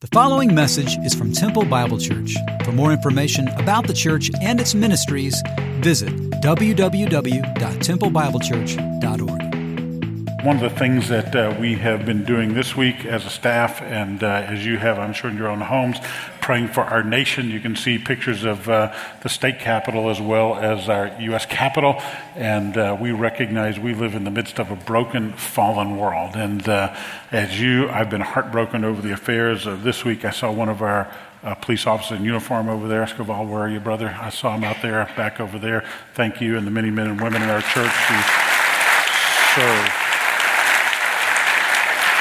The following message is from Temple Bible Church. For more information about the church and its ministries, visit www.templebiblechurch.org. One of the things that uh, we have been doing this week as a staff, and uh, as you have, I'm sure, in your own homes, praying for our nation. You can see pictures of uh, the state capitol as well as our U.S. Capitol, and uh, we recognize we live in the midst of a broken, fallen world. And uh, as you, I've been heartbroken over the affairs of this week. I saw one of our uh, police officers in uniform over there. Escoval, where are you, brother? I saw him out there, back over there. Thank you, and the many men and women in our church who serve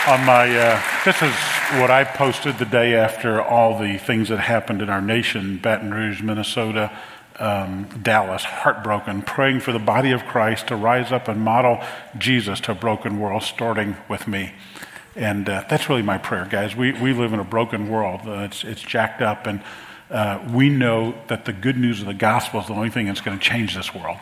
on my uh, this is what i posted the day after all the things that happened in our nation baton rouge minnesota um, dallas heartbroken praying for the body of christ to rise up and model jesus to a broken world starting with me. And uh, that's really my prayer guys. We, we live in a broken world. Uh, it's, it's jacked up. And uh, we know that the good news of the gospel is the only thing that's going to change this world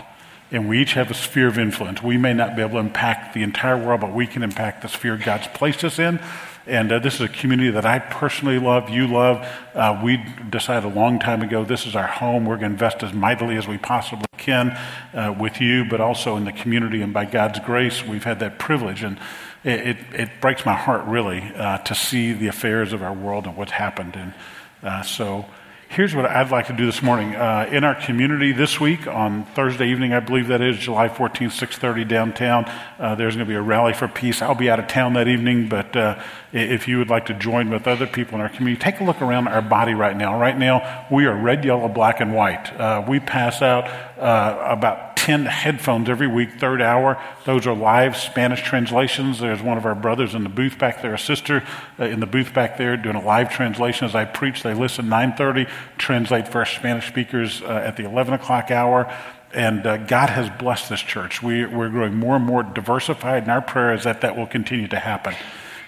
and we each have a sphere of influence. We may not be able to impact the entire world, but we can impact the sphere God's placed us in. And uh, this is a community that I personally love, you love. Uh, we decided a long time ago this is our home. We're going to invest as mightily as we possibly can uh, with you, but also in the community. And by God's grace, we've had that privilege. And it, it, breaks my heart, really, uh, to see the affairs of our world and what's happened. And uh, so Here's what I'd like to do this morning. Uh, in our community this week, on Thursday evening, I believe that is, July 14th, 6.30 downtown, uh, there's going to be a rally for peace. I'll be out of town that evening, but uh, if you would like to join with other people in our community, take a look around our body right now. Right now, we are red, yellow, black, and white. Uh, we pass out uh, about 10 headphones every week, third hour. Those are live Spanish translations. There's one of our brothers in the booth back there, a sister uh, in the booth back there doing a live translation as I preach. They listen 9.30, translate for our Spanish speakers uh, at the 11 o'clock hour. And uh, God has blessed this church. We, we're growing more and more diversified, and our prayer is that that will continue to happen.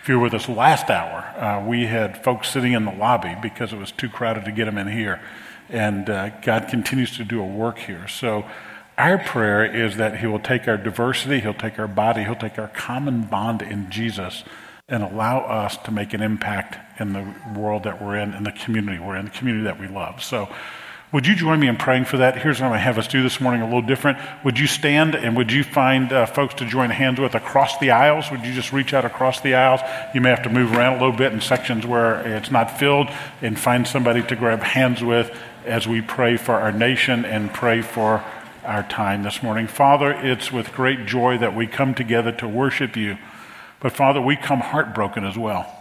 If you were with us last hour, uh, we had folks sitting in the lobby because it was too crowded to get them in here. And uh, God continues to do a work here. So our prayer is that He will take our diversity, He'll take our body, He'll take our common bond in Jesus and allow us to make an impact in the world that we're in, in the community we're in, the community that we love. So, would you join me in praying for that? Here's what to have us do this morning a little different. Would you stand and would you find uh, folks to join hands with across the aisles? Would you just reach out across the aisles? You may have to move around a little bit in sections where it's not filled and find somebody to grab hands with as we pray for our nation and pray for our time this morning. Father, it's with great joy that we come together to worship you. But Father, we come heartbroken as well.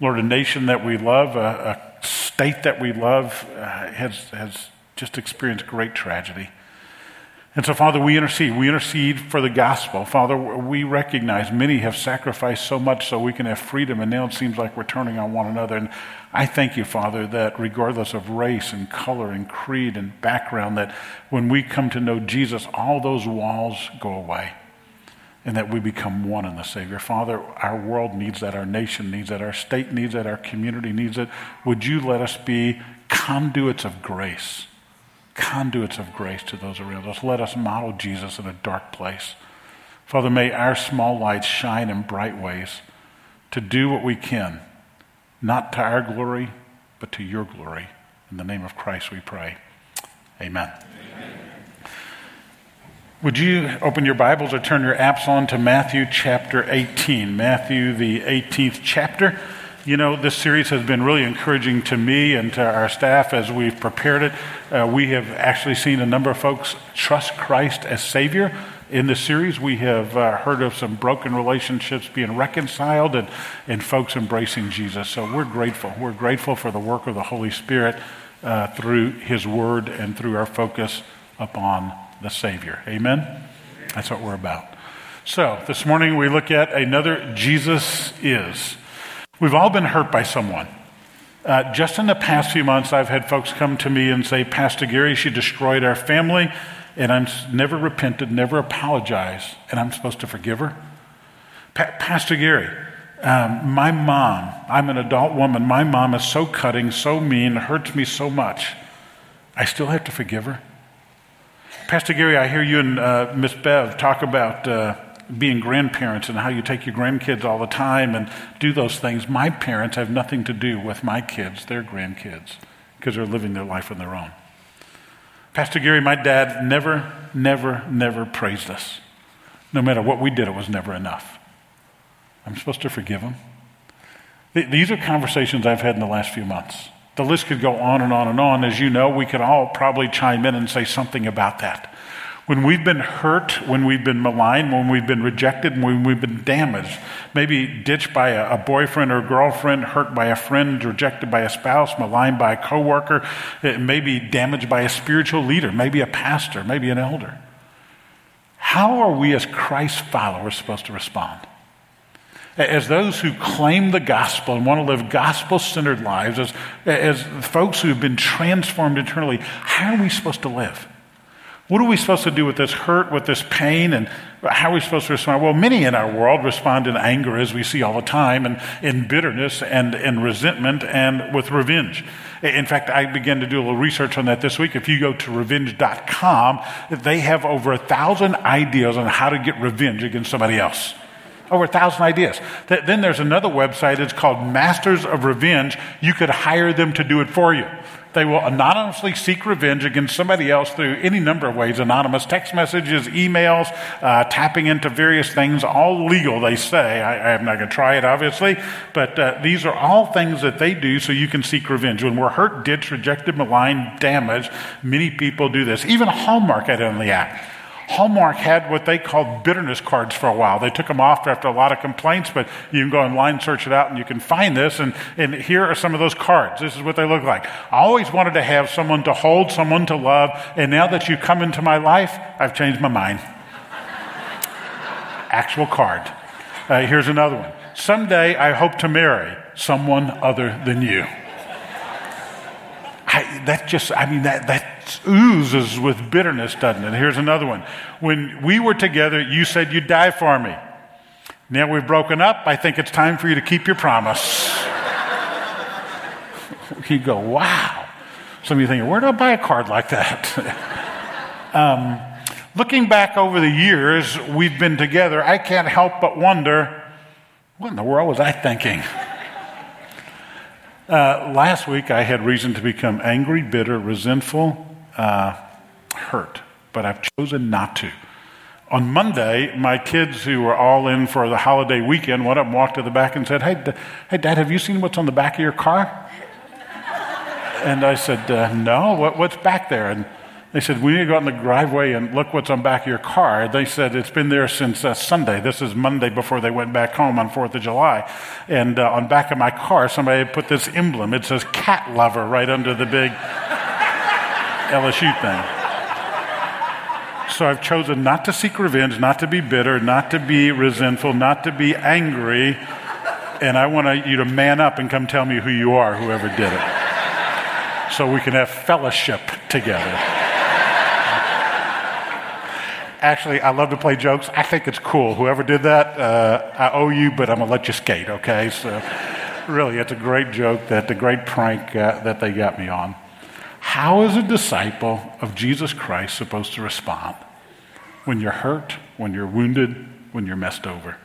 Lord, a nation that we love, a, a state that we love, uh, has, has just experienced great tragedy. And so, Father, we intercede. We intercede for the gospel. Father, we recognize many have sacrificed so much so we can have freedom, and now it seems like we're turning on one another. And I thank you, Father, that regardless of race and color and creed and background, that when we come to know Jesus, all those walls go away and that we become one in the Savior. Father, our world needs that, our nation needs that, our state needs that, our community needs it. Would you let us be conduits of grace? conduits of grace to those around us. Let us model Jesus in a dark place. Father, may our small lights shine in bright ways to do what we can, not to our glory, but to your glory. In the name of Christ we pray. Amen. Amen. Would you open your Bibles or turn your apps on to Matthew chapter 18? Matthew, the 18th chapter. You know, this series has been really encouraging to me and to our staff as we've prepared it. Uh, we have actually seen a number of folks trust Christ as Savior. In this series, we have uh, heard of some broken relationships being reconciled and, and folks embracing Jesus. So we're grateful. We're grateful for the work of the Holy Spirit uh, through His Word and through our focus upon the Savior. Amen? That's what we're about. So this morning we look at another Jesus is. We've all been hurt by someone. Uh, just in the past few months, I've had folks come to me and say, Pastor Gary, she destroyed our family, and I'm never repented, never apologized, and I'm supposed to forgive her. Pa- Pastor Gary, um, my mom, I'm an adult woman, my mom is so cutting, so mean, hurts me so much. I still have to forgive her. Pastor Gary, I hear you and uh, Miss Bev talk about uh, being grandparents and how you take your grandkids all the time and do those things. My parents have nothing to do with my kids, their grandkids, because they're living their life on their own. Pastor Gary, my dad never, never, never praised us. No matter what we did, it was never enough. I'm supposed to forgive him. These are conversations I've had in the last few months. The list could go on and on and on. As you know, we could all probably chime in and say something about that. When we've been hurt, when we've been maligned, when we've been rejected, when we've been damaged, maybe ditched by a, a boyfriend or girlfriend, hurt by a friend, rejected by a spouse, maligned by a coworker, eh, maybe damaged by a spiritual leader, maybe a pastor, maybe an elder. How are we as Christ followers supposed to respond? as those who claim the gospel and want to live gospel centered lives, as, as folks who have been transformed internally, how are we supposed to live? What are we supposed to do with this hurt, with this pain, and how are we supposed to respond? Well, many in our world respond in anger, as we see all the time, and in bitterness and in resentment and with revenge. In fact, I began to do a little research on that this week. If you go to revenge.com, they have over a thousand ideas on how to get revenge against somebody else. Over a thousand ideas. Then there's another website, it's called Masters of Revenge. You could hire them to do it for you. They will anonymously seek revenge against somebody else through any number of ways anonymous text messages, emails, uh, tapping into various things, all legal, they say. I, am not going to try it, obviously, but uh, these are all things that they do so you can seek revenge. When we're hurt, ditched, rejected, maligned, damaged, many people do this. Even Hallmark had it on the act. Hallmark had what they called bitterness cards for a while. They took them off after a lot of complaints, but you can go online, search it out, and you can find this. And, and here are some of those cards. This is what they look like. I always wanted to have someone to hold, someone to love, and now that you come into my life, I've changed my mind. Actual card. Uh, here's another one. Someday I hope to marry someone other than you. That just, I mean, that, that oozes with bitterness, doesn't it? Here's another one. When we were together, you said you'd die for me. Now we've broken up, I think it's time for you to keep your promise. you go, wow. Some of you thinking, where do I buy a card like that? um, looking back over the years we've been together, I can't help but wonder, what in the world was I thinking? Uh, last week, I had reason to become angry, bitter, resentful, uh, hurt, but I've chosen not to. On Monday, my kids, who were all in for the holiday weekend, one of them walked to the back and said, Hey, D- hey Dad, have you seen what's on the back of your car? And I said, uh, No, what, what's back there? And they said, We need to go out in the driveway and look what's on back of your car. They said, It's been there since uh, Sunday. This is Monday before they went back home on 4th of July. And uh, on back of my car, somebody put this emblem. It says cat lover right under the big LSU thing. So I've chosen not to seek revenge, not to be bitter, not to be resentful, not to be angry. And I want you to man up and come tell me who you are, whoever did it. So we can have fellowship together. Actually, I love to play jokes. I think it's cool. Whoever did that, uh, I owe you, but I'm going to let you skate, okay? So, really, it's a great joke, that the great prank uh, that they got me on. How is a disciple of Jesus Christ supposed to respond when you're hurt, when you're wounded, when you're messed over?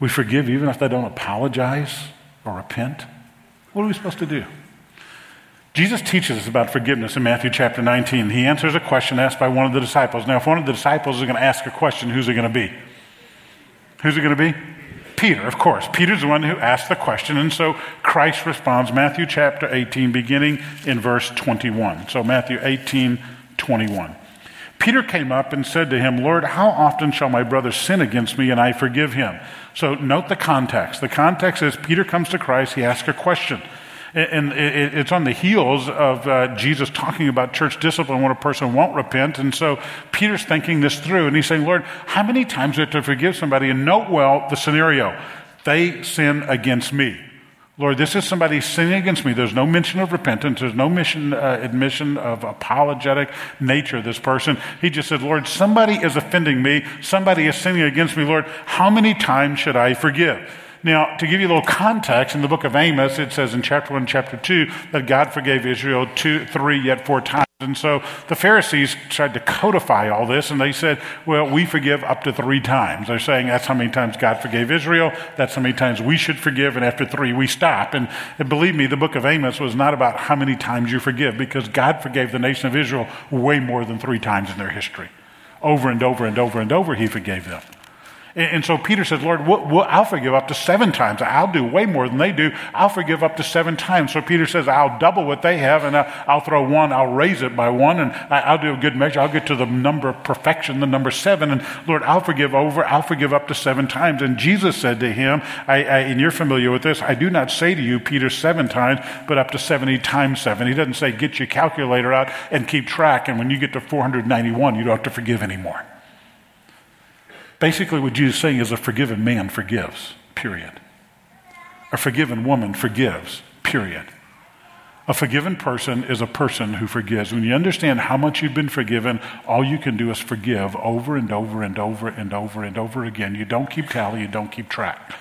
We forgive even if they don't apologize or repent. What are we supposed to do? Jesus teaches us about forgiveness in Matthew chapter 19. He answers a question asked by one of the disciples. Now, if one of the disciples is going to ask a question, who's it going to be? Who's it going to be? Peter, of course. Peter's the one who asked the question, and so Christ responds. Matthew chapter 18, beginning in verse 21. So, Matthew 18, 21. Peter came up and said to him, Lord, how often shall my brother sin against me and I forgive him? So, note the context. The context is Peter comes to Christ, he asks a question. And it's on the heels of uh, Jesus talking about church discipline when a person won't repent. And so Peter's thinking this through, and he's saying, Lord, how many times do I have to forgive somebody? And note well the scenario. They sin against me. Lord, this is somebody sinning against me. There's no mention of repentance. There's no mission, uh, admission of apologetic nature this person. He just said, Lord, somebody is offending me. Somebody is sinning against me. Lord, how many times should I forgive? Now, to give you a little context, in the book of Amos, it says in chapter 1, chapter 2, that God forgave Israel two, three, yet four times. And so the Pharisees tried to codify all this, and they said, well, we forgive up to three times. They're saying that's how many times God forgave Israel, that's how many times we should forgive, and after three, we stop. And, and believe me, the book of Amos was not about how many times you forgive, because God forgave the nation of Israel way more than three times in their history. Over and over and over and over, He forgave them. And, so Peter says, Lord, we'll, we'll, I'll forgive up to seven times. I'll do way more than they do. I'll forgive up to seven times. So Peter says, I'll double what they have, and I'll throw one, I'll raise it by one, and I'll do a good measure. I'll get to the number of perfection, the number seven. And Lord, I'll forgive over, I'll forgive up to seven times. And Jesus said to him, I, I, and you're familiar with this, I do not say to you, Peter, seven times, but up to 70 times seven. He doesn't say, get your calculator out and keep track. And when you get to 491, you don't have to forgive anymore. Basically, what Jesus is saying is a forgiven man forgives, period. A forgiven woman forgives, period. A forgiven person is a person who forgives. When you understand how much you've been forgiven, all you can do is forgive over and over and over and over and over again. You don't keep tally, you don't keep track.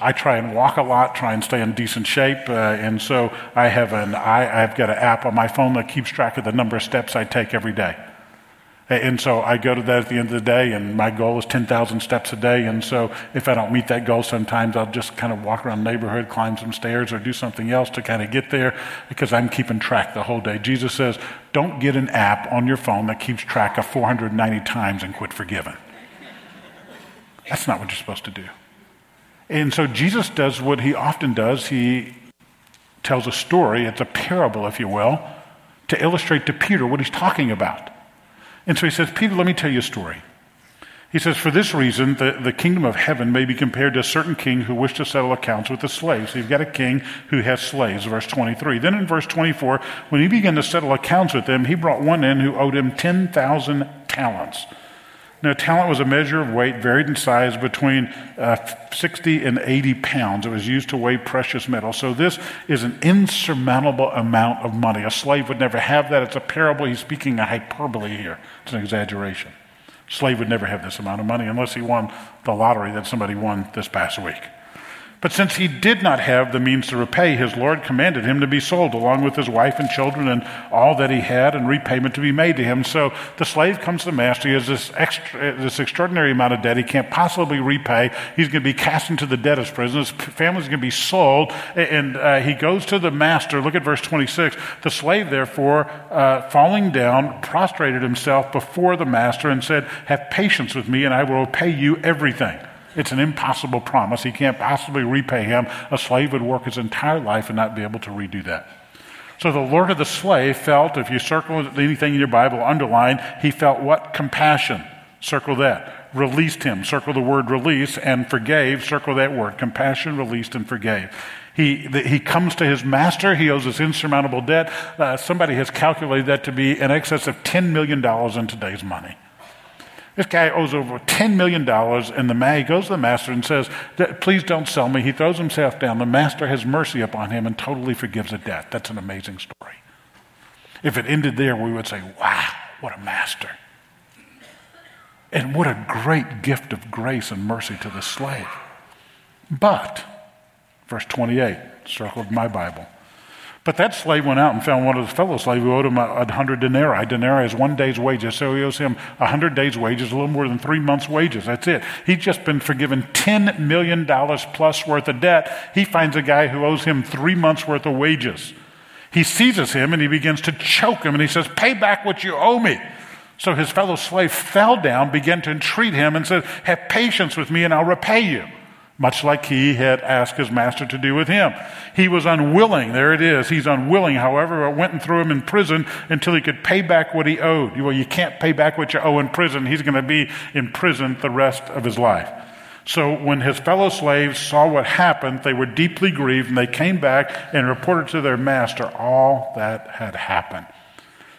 I try and walk a lot, try and stay in decent shape, uh, and so I have an I, I've got an app on my phone that keeps track of the number of steps I take every day. And so I go to that at the end of the day, and my goal is 10,000 steps a day. And so if I don't meet that goal, sometimes I'll just kind of walk around the neighborhood, climb some stairs, or do something else to kind of get there because I'm keeping track the whole day. Jesus says, don't get an app on your phone that keeps track of 490 times and quit forgiving. That's not what you're supposed to do. And so Jesus does what he often does. He tells a story, it's a parable, if you will, to illustrate to Peter what he's talking about. And so he says, Peter, let me tell you a story. He says, For this reason, the, the kingdom of heaven may be compared to a certain king who wished to settle accounts with the slaves. So you've got a king who has slaves, verse 23. Then in verse 24, when he began to settle accounts with them, he brought one in who owed him 10,000 talents. Now, talent was a measure of weight varied in size between uh, 60 and 80 pounds. It was used to weigh precious metals. So, this is an insurmountable amount of money. A slave would never have that. It's a parable. He's speaking a hyperbole here, it's an exaggeration. A slave would never have this amount of money unless he won the lottery that somebody won this past week. But since he did not have the means to repay, his Lord commanded him to be sold, along with his wife and children and all that he had, and repayment to be made to him. So the slave comes to the master. He has this, extra, this extraordinary amount of debt he can't possibly repay. He's going to be cast into the debtor's prison. His family's going to be sold. And uh, he goes to the master. Look at verse 26. The slave, therefore, uh, falling down, prostrated himself before the master and said, Have patience with me, and I will repay you everything. It's an impossible promise. He can't possibly repay him. A slave would work his entire life and not be able to redo that. So the Lord of the slave felt, if you circle anything in your Bible, underline, he felt what? Compassion. Circle that. Released him. Circle the word release and forgave. Circle that word. Compassion, released, and forgave. He, the, he comes to his master. He owes this insurmountable debt. Uh, somebody has calculated that to be in excess of $10 million in today's money. This guy owes over $10 million, and the man, he goes to the master and says, Please don't sell me. He throws himself down. The master has mercy upon him and totally forgives the debt. That's an amazing story. If it ended there, we would say, Wow, what a master. And what a great gift of grace and mercy to the slave. But, verse 28, circled my Bible. But that slave went out and found one of his fellow slaves who owed him a, hundred denarii. Denarii is one day's wages, so he owes him a hundred days' wages, a little more than three months' wages. That's it. He's just been forgiven $10 million plus worth of debt. He finds a guy who owes him three months' worth of wages. He seizes him and he begins to choke him and he says, Pay back what you owe me. So his fellow slave fell down, began to entreat him, and said, Have patience with me and I'll repay you much like he had asked his master to do with him. He was unwilling. There it is. He's unwilling. However, it went and threw him in prison until he could pay back what he owed. Well, you can't pay back what you owe in prison. He's going to be in prison the rest of his life. So when his fellow slaves saw what happened, they were deeply grieved and they came back and reported to their master all that had happened.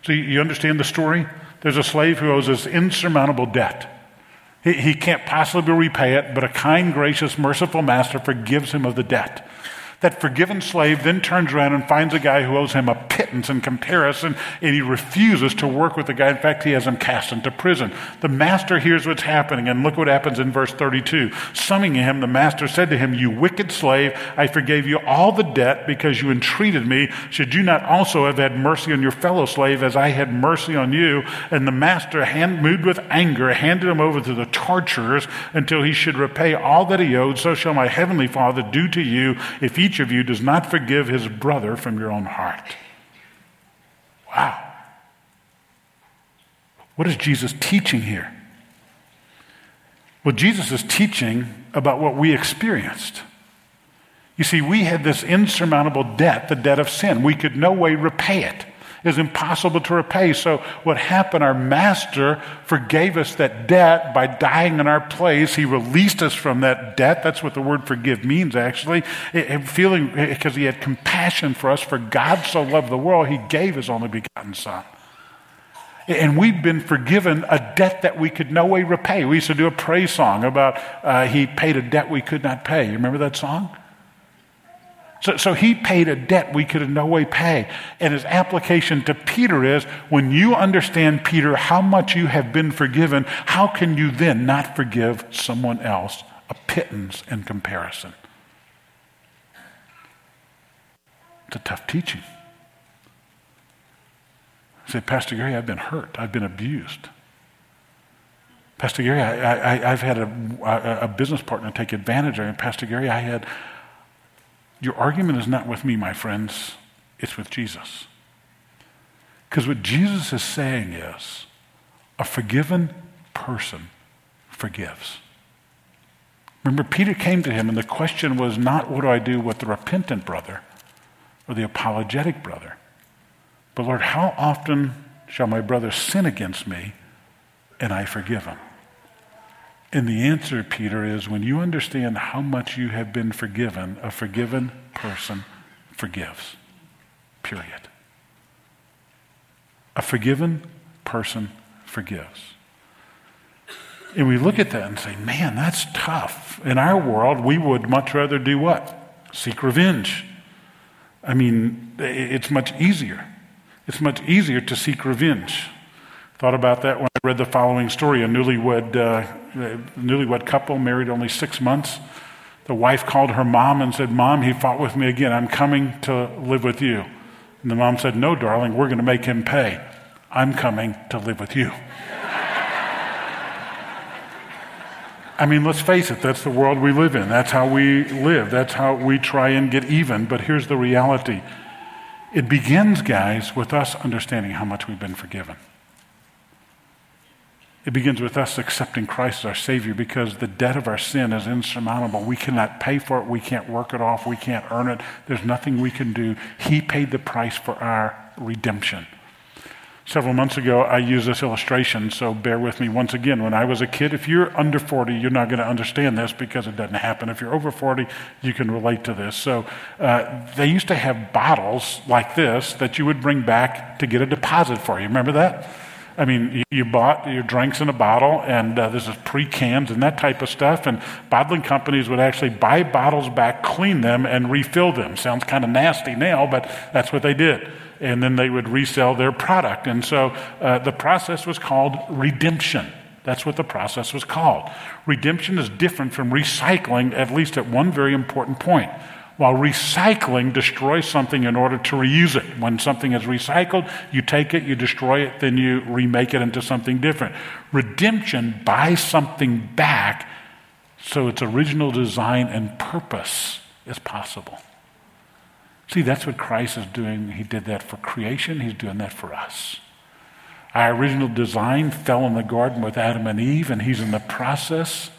So you understand the story? There's a slave who owes this insurmountable debt. He, he can't possibly repay it, but a kind, gracious, merciful master forgives him of the debt. That forgiven slave then turns around and finds a guy who owes him a pittance in comparison, and he refuses to work with the guy. In fact, he has him cast into prison. The master hears what's happening, and look what happens in verse 32. Summoning him, the master said to him, You wicked slave, I forgave you all the debt because you entreated me. Should you not also have had mercy on your fellow slave as I had mercy on you? And the master, hand, moved with anger, handed him over to the torturers until he should repay all that he owed. So shall my heavenly Father do to you if each of you does not forgive his brother from your own heart. Wow. What is Jesus teaching here? Well, Jesus is teaching about what we experienced. You see, we had this insurmountable debt, the debt of sin. We could no way repay it. It was impossible to repay. So, what happened, our master forgave us that debt by dying in our place. He released us from that debt. That's what the word forgive means, actually. feeling, because he had compassion for us, for God so loved the world, he gave his only begotten Son. And we've been forgiven a debt that we could no way repay. We used to do a praise song about uh, he paid a debt we could not pay. You remember that song? So, so he paid a debt we could in no way pay. And his application to Peter is when you understand, Peter, how much you have been forgiven, how can you then not forgive someone else a pittance in comparison? It's a tough teaching. I say, Pastor Gary, I've been hurt. I've been abused. Pastor Gary, I, have had a, a, business partner take advantage of me. Pastor Gary, I had your argument is not with me, my friends, it's with Jesus. Because what Jesus is saying is a forgiven person forgives. Remember, Peter came to him, and the question was not, What do I do with the repentant brother or the apologetic brother? But Lord, how often shall my brother sin against me and I forgive him? And the answer, Peter, is when you understand how much you have been forgiven, a forgiven person forgives. Period. A forgiven person forgives. And we look at that and say, man, that's tough. In our world, we would much rather do what? Seek revenge. I mean, it's much easier. It's much easier to seek revenge. Thought about that when I read the following story a newlywed, uh, newlywed couple married only six months. The wife called her mom and said, Mom, he fought with me again. I'm coming to live with you. And the mom said, No, darling, we're going to make him pay. I'm coming to live with you. I mean, let's face it, that's the world we live in. That's how we live. That's how we try and get even. But here's the reality it begins, guys, with us understanding how much we've been forgiven. It begins with us accepting Christ as our Savior because the debt of our sin is insurmountable. We cannot pay for it. We can't work it off. We can't earn it. There's nothing we can do. He paid the price for our redemption. Several months ago, I used this illustration, so bear with me once again. When I was a kid, if you're under 40, you're not going to understand this because it doesn't happen. If you're over 40, you can relate to this. So uh, they used to have bottles like this that you would bring back to get a deposit for you. Remember that? I mean, you bought your drinks in a bottle, and uh, this is pre cans and that type of stuff. And bottling companies would actually buy bottles back, clean them, and refill them. Sounds kind of nasty now, but that's what they did. And then they would resell their product. And so uh, the process was called redemption. That's what the process was called. Redemption is different from recycling, at least at one very important point while recycling destroys something in order to reuse it. When something is recycled, you take it, you destroy it, then you remake it into something different. Redemption buys something back so its original design and purpose is possible. See, that's what Christ is doing. He did that for creation, He's doing that for us. Our original design fell in the garden with Adam and Eve, and He's in the process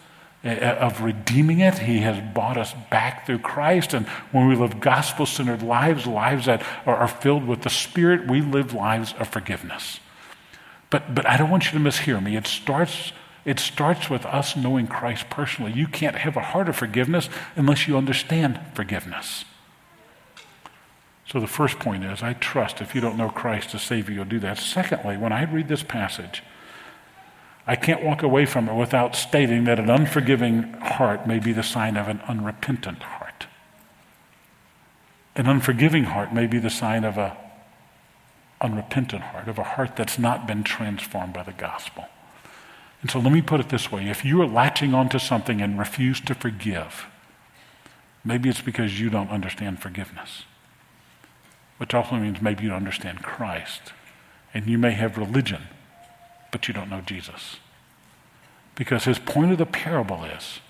Eh, eh, of redeeming it. He has bought us back through Christ. And when we live gospel centered lives, lives that are, filled with the Spirit, we live lives of forgiveness. But, but I don't want you to mishear me. It starts, it starts with us knowing Christ personally. You can't have a heart of forgiveness unless you understand forgiveness. So the first point is I trust if you don't know Christ as Savior, you'll do that. Secondly, when I read this passage, I can't walk away from it without stating that an unforgiving heart may be the sign of an unrepentant heart. An unforgiving heart may be the sign of a unrepentant heart, of a heart that's not been transformed by the gospel. And so let me put it this way if you are latching onto something and refuse to forgive, maybe it's because you don't understand forgiveness, which also means maybe you don't understand Christ. And you may have religion, but you don't know Jesus. Because his point of the parable is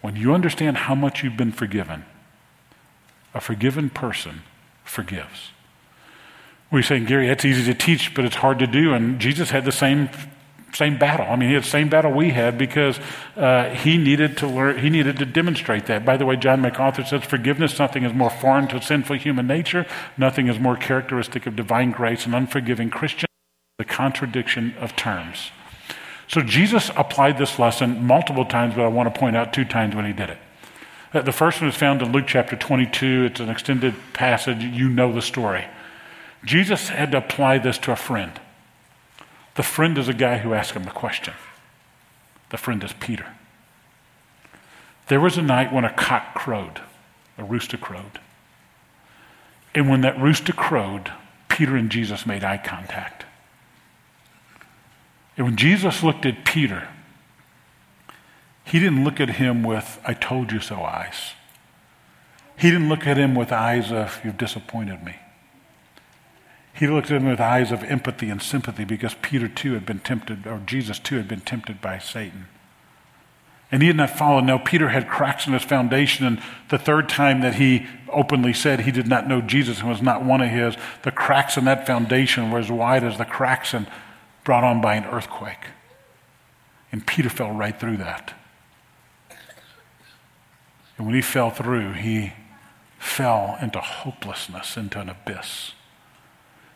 when you understand how much you've been forgiven, a forgiven person forgives. We're saying, Gary, that's easy to teach, but it's hard to do. And Jesus had the same same battle. I mean, he had the same battle we had because uh, he needed to learn. He needed to demonstrate that. By the way, John MacArthur says forgiveness. Nothing is more foreign to sinful human nature. Nothing is more characteristic of divine grace. An unforgiving Christian, the contradiction of terms. So Jesus applied this lesson multiple times, but I want to point out two times when he did it. Uh, the first one is found in Luke chapter 22. It's an extended passage. You know the story. Jesus had to apply this to a friend. The friend is a guy who asked him the question. The friend is Peter. There was a night when a cock crowed, a rooster crowed. And when that rooster crowed, Peter and Jesus made eye contact. And when Jesus looked at Peter, he didn't look at him with, I told you so eyes. He didn't look at him with eyes of, you've disappointed me. He looked at him with eyes of empathy and sympathy because Peter too had been tempted, or Jesus too had been tempted by Satan. And he had not followed. Now, Peter had cracks in his foundation, and the third time that he openly said he did not know Jesus and was not one of his, the cracks in that foundation were as wide as the cracks in, brought on by an earthquake. And Peter fell right through that. And when he fell through, he fell into hopelessness, into an abyss.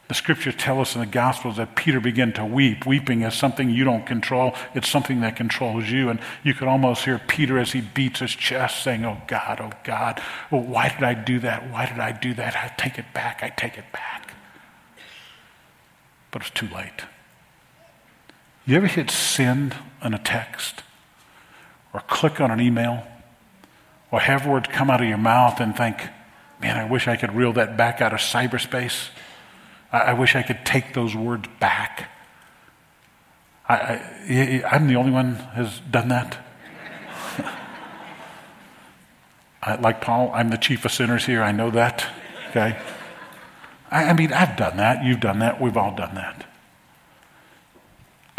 The scriptures tell us in the Gospels that Peter began to weep. Weeping is something you don't control, it's something that controls you. And you could almost hear Peter as he beats his chest saying, Oh God, oh God, well, why did I do that? Why did I do that? I take it back, I take it back. But it's too late. You ever hit send on a text or click on an email or have words come out of your mouth and think, man, I wish I could reel that back out of cyberspace? I, I wish I could take those words back. I, am the only one has done that. I, like Paul, I'm the chief of sinners here. I know that. Okay. I, I mean, I've done that. You've done that. We've all done that.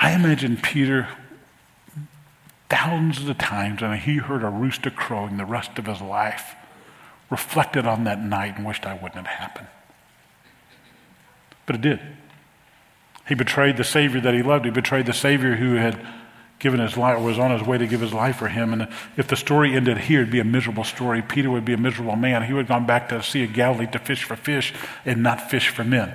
I imagine Peter thousands of times, and he heard a rooster crowing the rest of his life, reflected on that night and wished I wouldn't have happened. But it did. He betrayed the Savior that he loved. He betrayed the Savior who had given his life, was on his way to give his life for him. And if the story ended here, it'd be a miserable story. Peter would be a miserable man. He would have gone back to the Sea of Galilee to fish for fish and not fish for men.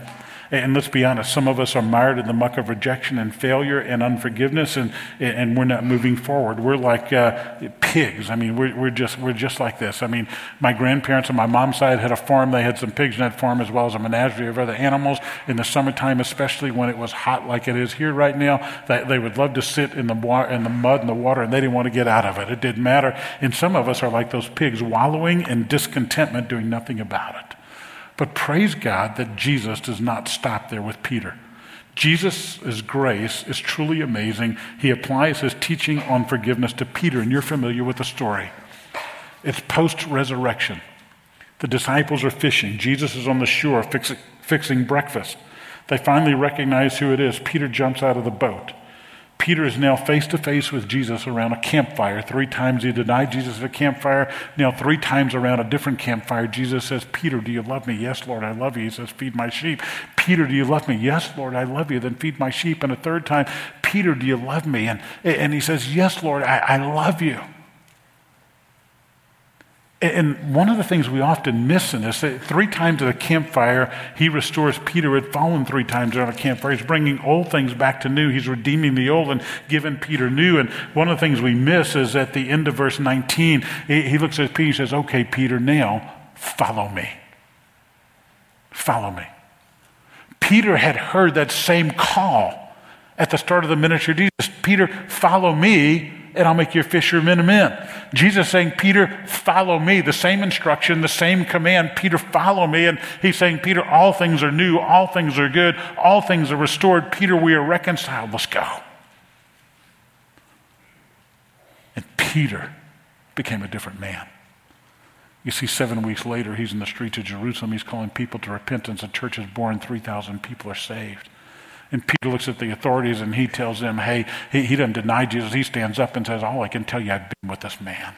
And let's be honest, some of us are mired in the muck of rejection and failure and unforgiveness, and, and we're not moving forward. We're like uh, pigs. I mean, we're, we're, just, we're just like this. I mean, my grandparents on my mom's side had a farm. They had some pigs in that farm as well as a menagerie of other animals. In the summertime, especially when it was hot like it is here right now, they, they would love to sit in the, water, in the mud and the water, and they didn't want to get out of it. It didn't matter. And some of us are like those pigs, wallowing in discontentment, doing nothing about it. But praise God that Jesus does not stop there with Peter. Jesus' grace is truly amazing. He applies his teaching on forgiveness to Peter, and you're familiar with the story. It's post resurrection. The disciples are fishing. Jesus is on the shore fixing, fixing breakfast. They finally recognize who it is. Peter jumps out of the boat. Peter is now face to face with Jesus around a campfire. Three times he denied Jesus at a campfire. Now, three times around a different campfire, Jesus says, Peter, do you love me? Yes, Lord, I love you. He says, Feed my sheep. Peter, do you love me? Yes, Lord, I love you. Then feed my sheep. And a third time, Peter, do you love me? And, and he says, Yes, Lord, I, I love you. And one of the things we often miss in this, three times at a campfire, he restores Peter had fallen three times around a campfire. He's bringing old things back to new. He's redeeming the old and giving Peter new. And one of the things we miss is at the end of verse 19, he looks at Peter and says, Okay, Peter, now follow me. Follow me. Peter had heard that same call at the start of the ministry of Jesus Peter, follow me, and I'll make you a fisherman of men. Jesus saying, Peter, follow me. The same instruction, the same command. Peter, follow me. And he's saying, Peter, all things are new. All things are good. All things are restored. Peter, we are reconciled. Let's go. And Peter became a different man. You see, seven weeks later, he's in the streets of Jerusalem. He's calling people to repentance. A church is born, 3,000 people are saved. And Peter looks at the authorities and he tells them, hey, he, he doesn't deny Jesus. He stands up and says, all I can tell you, I've been with this man.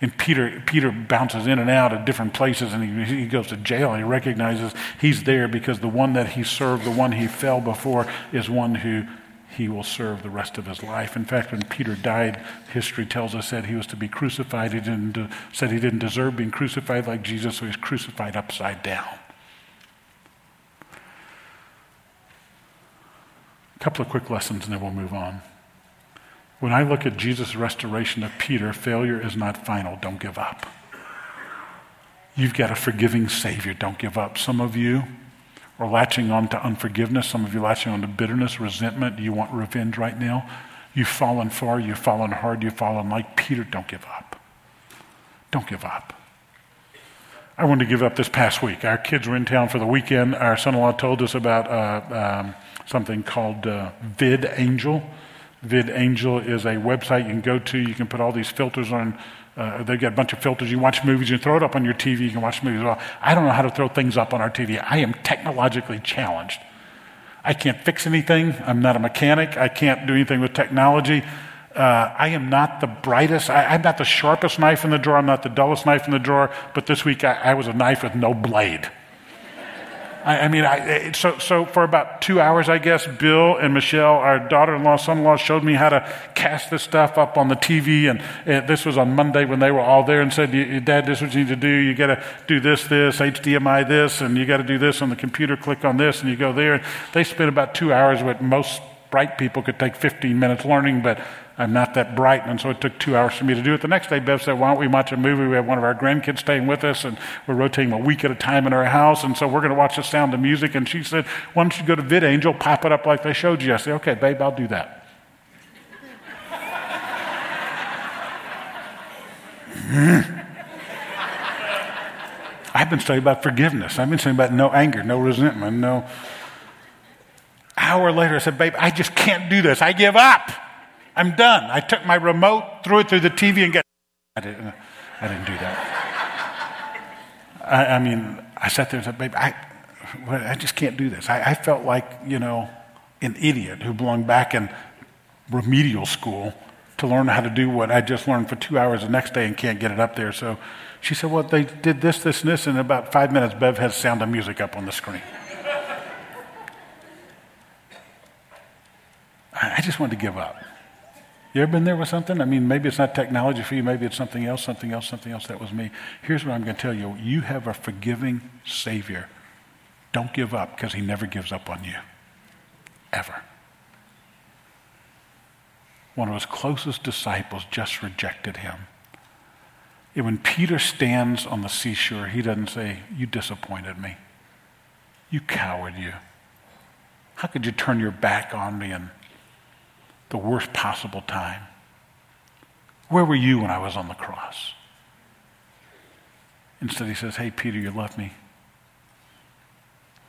And Peter, Peter bounces in and out at different places and he, he goes to jail he recognizes he's there because the one that he served, the one he fell before, is one who he will serve the rest of his life. In fact, when Peter died, history tells us that he was to be crucified. He didn't, said he didn't deserve being crucified like Jesus, so he's crucified upside down. Couple of quick lessons and then we'll move on. When I look at Jesus' restoration of Peter, failure is not final. Don't give up. You've got a forgiving Savior. Don't give up. Some of you are latching on to unforgiveness. Some of you latching on to bitterness, resentment. You want revenge right now. You've fallen far. You've fallen hard. You've fallen like Peter. Don't give up. Don't give up. I wanted to give up this past week. Our kids were in town for the weekend. Our son in law told us about uh, um, something called uh, VidAngel. VidAngel is a website you can go to. You can put all these filters on. Uh, they've got a bunch of filters. You watch movies, you throw it up on your TV, you can watch movies. Well, I don't know how to throw things up on our TV. I am technologically challenged. I can't fix anything. I'm not a mechanic. I can't do anything with technology. Uh, I am not the brightest, I, am not the sharpest knife in the drawer, I'm not the dullest knife in the drawer, but this week I, I was a knife with no blade. I, I mean, I, so, so for about two hours, I guess, Bill and Michelle, our daughter-in-law, son-in-law, showed me how to cast this stuff up on the TV. And, and this was on Monday when they were all there and said, Dad, this is what you need to do. You got to do this, this, HDMI this, and you got to do this on the computer. Click on this, and you go there. And they spent about two hours, what most bright people could take 15 minutes learning, but I'm not that bright, and so it took two hours for me to do it. The next day, Bev said, Why don't we watch a movie? We have one of our grandkids staying with us, and we're rotating a week at a time in our house, and so we're going to watch The Sound of Music. And she said, Why don't you go to VidAngel, pop it up like they showed you? I said, Okay, babe, I'll do that. I've been studying about forgiveness. I've been studying about no anger, no resentment, no. Hour later, I said, Babe, I just can't do this. I give up. I'm done. I took my remote, threw it through the TV, and get. I didn't, I didn't do that. I, I mean, I sat there and said, babe, I, I just can't do this. I, I felt like, you know, an idiot who belonged back in remedial school to learn how to do what I just learned for two hours the next day and can't get it up there. So she said, Well, they did this, this, and this. And in about five minutes, Bev has sound of music up on the screen. I just wanted to give up. You ever been there with something? I mean, maybe it's not technology for you, maybe it's something else, something else, something else. That was me. Here's what I'm going to tell you you have a forgiving Savior. Don't give up because He never gives up on you. Ever. One of His closest disciples just rejected Him. And when Peter stands on the seashore, he doesn't say, You disappointed me. You coward, you. How could you turn your back on me and the worst possible time. Where were you when I was on the cross? Instead, he says, Hey, Peter, you love me.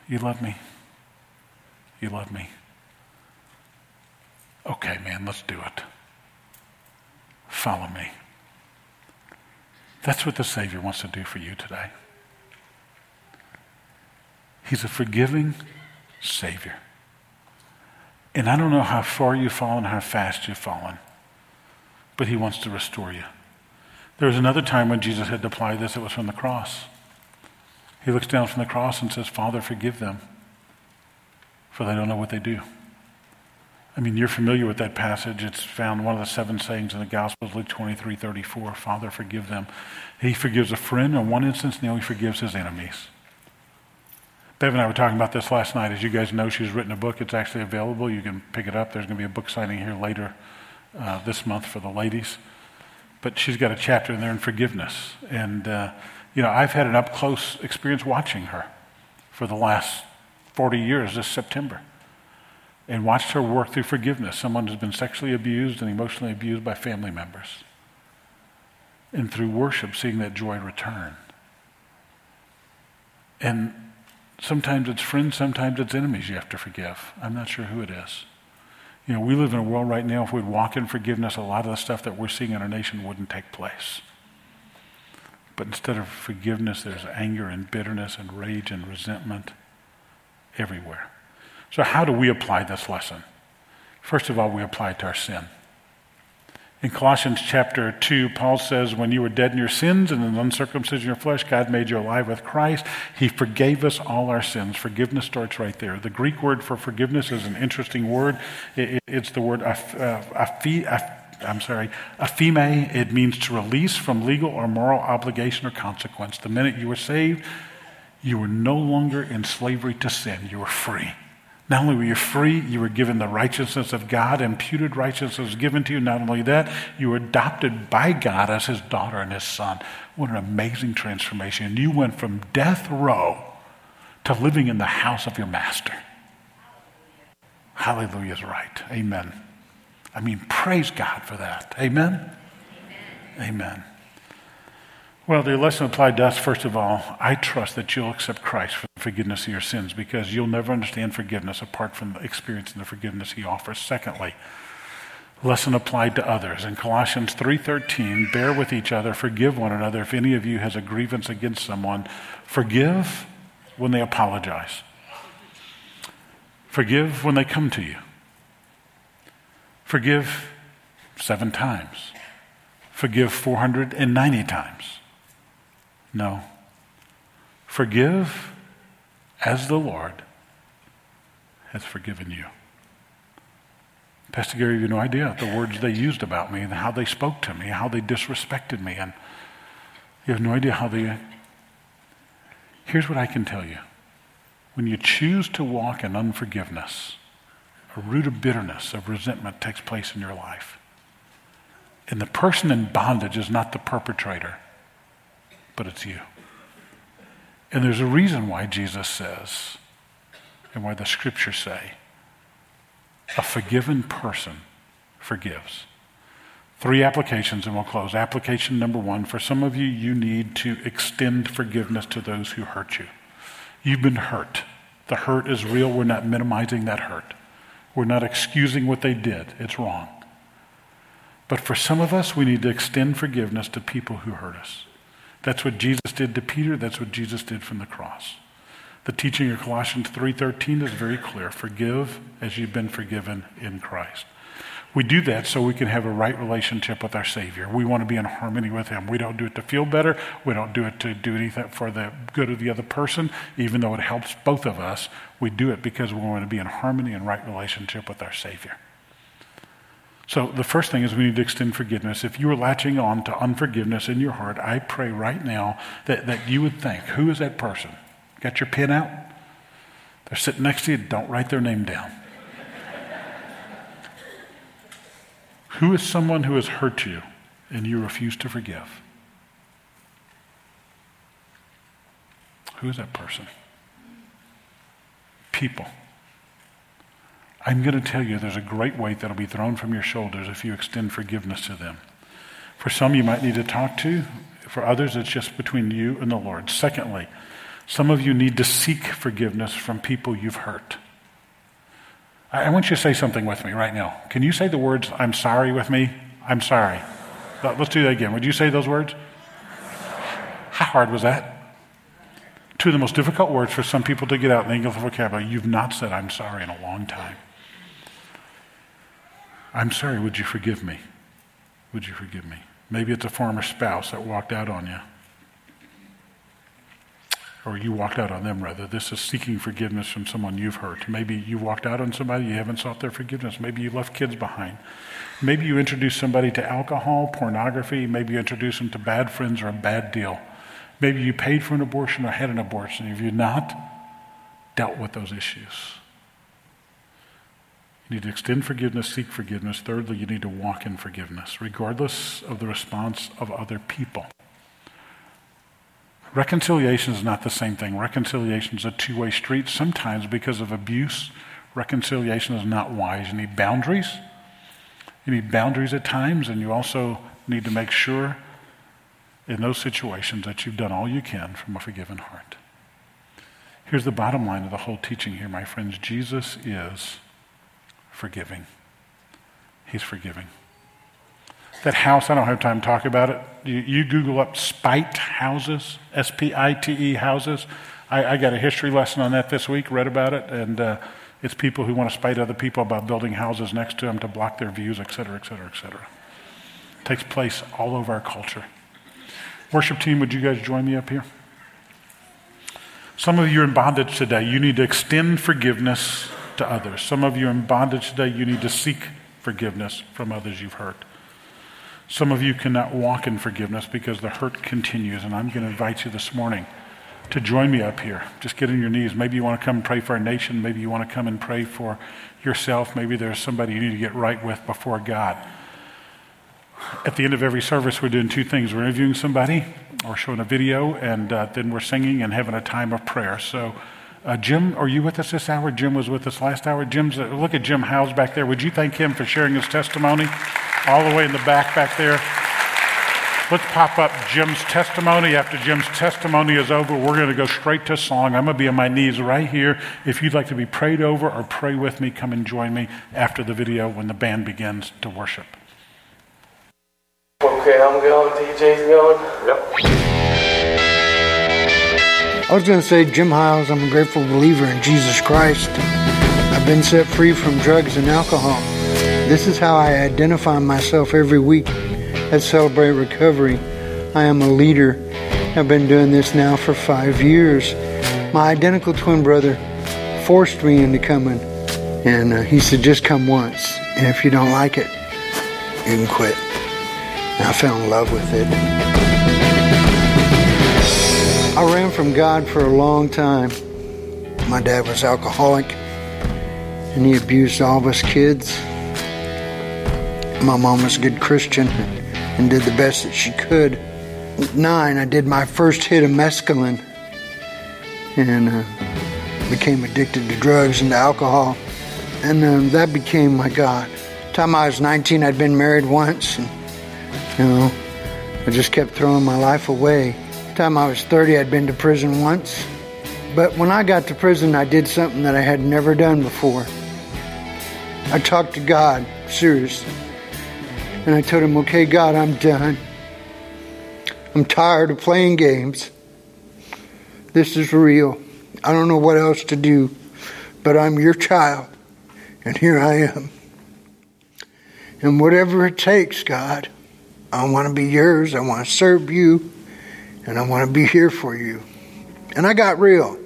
You love me. You love me. Okay, man, let's do it. Follow me. That's what the Savior wants to do for you today. He's a forgiving Savior. And I don't know how far you've fallen, how fast you've fallen, but He wants to restore you. There was another time when Jesus had to apply this, it was from the cross. He looks down from the cross and says, Father, forgive them, for they don't know what they do. I mean, you're familiar with that passage. It's found one of the seven sayings in the Gospels, Luke 23 34. Father, forgive them. He forgives a friend in one instance, and he forgives his enemies. Bev and I were talking about this last night. As you guys know, she's written a book. It's actually available. You can pick it up. There's going to be a book signing here later uh, this month for the ladies. But she's got a chapter in there in forgiveness. And, uh, you know, I've had an up close experience watching her for the last 40 years this September and watched her work through forgiveness. Someone who's been sexually abused and emotionally abused by family members. and through worship, seeing that joy return. And sometimes it's friends, sometimes it's enemies you have to forgive. I'm not sure who it is. You know, we live in a world right now, if we'd walk in forgiveness, a lot of the stuff that we're seeing in our nation wouldn't take place. But instead of forgiveness, there's anger and bitterness and rage and resentment everywhere. So, how do we apply this lesson? First of all, we apply it to our sin. In Colossians chapter 2, Paul says, When you were dead in your sins and in the uncircumcision of your flesh, God made you alive with Christ. He forgave us all our sins. Forgiveness starts right there. The Greek word for forgiveness is an interesting word. It's the word aphi, uh, I'm sorry, aphiemi. It means to release from legal or moral obligation or consequence. The minute you were saved, you were no longer in slavery to sin. You were free. Not only were you free, you were given the righteousness of God, imputed righteousness given to you. Not only that, you were adopted by God as his daughter and his son. What an amazing transformation. And you went from death row to living in the house of your master. Hallelujah is right. Amen. I mean, praise God for that. Amen. Amen. Amen. Well, the lesson applied to us, first of all, I trust that you'll accept Christ for the forgiveness of your sins because you'll never understand forgiveness apart from experiencing the forgiveness he offers. Secondly, lesson applied to others. In Colossians 3:13, bear with each other, forgive one another if any of you has a grievance against someone. Forgive when they apologize. Forgive when they come to you. Forgive 7 times. Forgive 490 times. No. Forgive as the Lord has forgiven you. Pastor Gary, you have no idea the words they used about me and how they spoke to me, how they disrespected me, and you have no idea how they. Here's what I can tell you. When you choose to walk in unforgiveness, a root of bitterness, of resentment takes place in your life. And the person in bondage is not the perpetrator but it's you. And there's a reason why Jesus says, and why the scriptures say, a forgiven person forgives. Three applications and we'll close. Application number one for some of you, you need to extend forgiveness to those who hurt you. You've been hurt. The hurt is real. We're not minimizing that hurt. We're not excusing what they did. It's wrong. But for some of us, we need to extend forgiveness to people who hurt us. That's what Jesus did to Peter. That's what Jesus did from the cross. The teaching of Colossians 3:13 is very clear. Forgive as you've been forgiven in Christ. We do that so we can have a right relationship with our Savior. We want to be in harmony with Him. We don't do it to feel better. We don't do it to do anything for the good of the other person, even though it helps both of us. We do it because we want to be in harmony and right relationship with our Savior. So the first thing is we need to extend forgiveness. If you are latching on to unforgiveness in your heart, I pray right now that, that you would think, who is that person? Got your pen out? They're sitting next to you. Don't write their name down. who is someone who has hurt you and you refuse to forgive? Who is that person? People. I'm going to tell you there's a great weight that'll be thrown from your shoulders if you extend forgiveness to them. For some, you might need to talk to. For others, it's just between you and the Lord. Secondly, some of you need to seek forgiveness from people you've hurt. I want you to say something with me right now. Can you say the words, I'm sorry, with me? I'm sorry. Let's do that again. Would you say those words? How hard was that? Two of the most difficult words for some people to get out in the English vocabulary. You've not said, I'm sorry, in a long time. I'm sorry, would you forgive me? Would you forgive me? Maybe it's a former spouse that walked out on you. Or you walked out on them, rather. This is seeking forgiveness from someone you've hurt. Maybe you walked out on somebody, you haven't sought their forgiveness. Maybe you left kids behind. Maybe you introduced somebody to alcohol, pornography. Maybe you introduced them to bad friends or a bad deal. Maybe you paid for an abortion or had an abortion. Have you not dealt with those issues? You need to extend forgiveness, seek forgiveness. Thirdly, you need to walk in forgiveness, regardless of the response of other people. Reconciliation is not the same thing. Reconciliation is a two way street. Sometimes, because of abuse, reconciliation is not wise. You need boundaries. You need boundaries at times, and you also need to make sure in those situations that you've done all you can from a forgiven heart. Here's the bottom line of the whole teaching here, my friends Jesus is forgiving. He's forgiving. That house, I don't have time to talk about it. You, you Google up spite houses, S P I T E houses. I, I, got a history lesson on that this week, read about it, and uh, it's people who want to spite other people about building houses next to them to block their views, et cetera, et cetera, et cetera. It takes place all over our culture. Worship team, would you guys join me up here? Some of you are in bondage today. You need to extend forgiveness to others. Some of you are in bondage today. You need to seek forgiveness from others you've hurt. Some of you cannot walk in forgiveness because the hurt continues. And I'm going to invite you this morning to join me up here. Just get on your knees. Maybe you want to come and pray for our nation. Maybe you want to come and pray for yourself. Maybe there's somebody you need to get right with before God. At the end of every service, we're doing two things. We're interviewing somebody, or showing a video, and uh, then we're singing and having a time of prayer. So, uh, Jim, are you with us this hour? Jim was with us last hour. Jim's, uh, look at Jim Howes back there. Would you thank him for sharing his testimony? All the way in the back back there. Let's pop up Jim's testimony. After Jim's testimony is over, we're going to go straight to song. I'm going to be on my knees right here. If you'd like to be prayed over or pray with me, come and join me after the video when the band begins to worship. Okay, I'm going. DJ's going. Yep. I was going to say, Jim Hiles, I'm a grateful believer in Jesus Christ. I've been set free from drugs and alcohol. This is how I identify myself every week at Celebrate Recovery. I am a leader. I've been doing this now for five years. My identical twin brother forced me into coming, and uh, he said, just come once, and if you don't like it, you can quit. And I fell in love with it. I ran from God for a long time. My dad was alcoholic, and he abused all of us kids. My mom was a good Christian and did the best that she could. At nine, I did my first hit of mescaline and uh, became addicted to drugs and to alcohol. And uh, that became my God. The Time I was 19, I'd been married once, and you know, I just kept throwing my life away. Time I was 30, I'd been to prison once. But when I got to prison, I did something that I had never done before. I talked to God, seriously. And I told him, okay, God, I'm done. I'm tired of playing games. This is real. I don't know what else to do, but I'm your child, and here I am. And whatever it takes, God, I want to be yours. I want to serve you, and I want to be here for you. And I got real.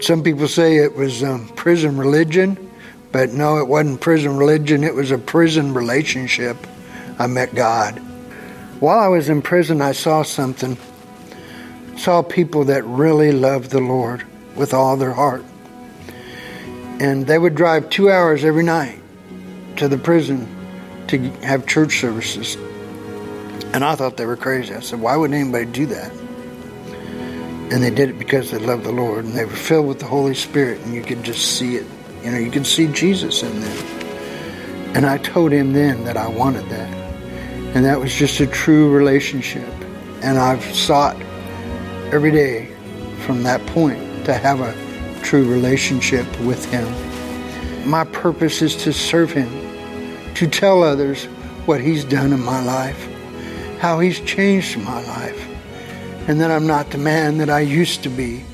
Some people say it was um, prison religion. But no, it wasn't prison religion, it was a prison relationship. I met God. While I was in prison, I saw something. Saw people that really loved the Lord with all their heart. And they would drive two hours every night to the prison to have church services. And I thought they were crazy. I said, why would anybody do that? And they did it because they loved the Lord and they were filled with the Holy Spirit, and you could just see it you know, you could see Jesus in them. And I told him then that I wanted that. And that was just a true relationship. And I've sought every day from that point to have a true relationship with him. My purpose is to serve him, to tell others what he's done in my life, how he's changed my life, and that I'm not the man that I used to be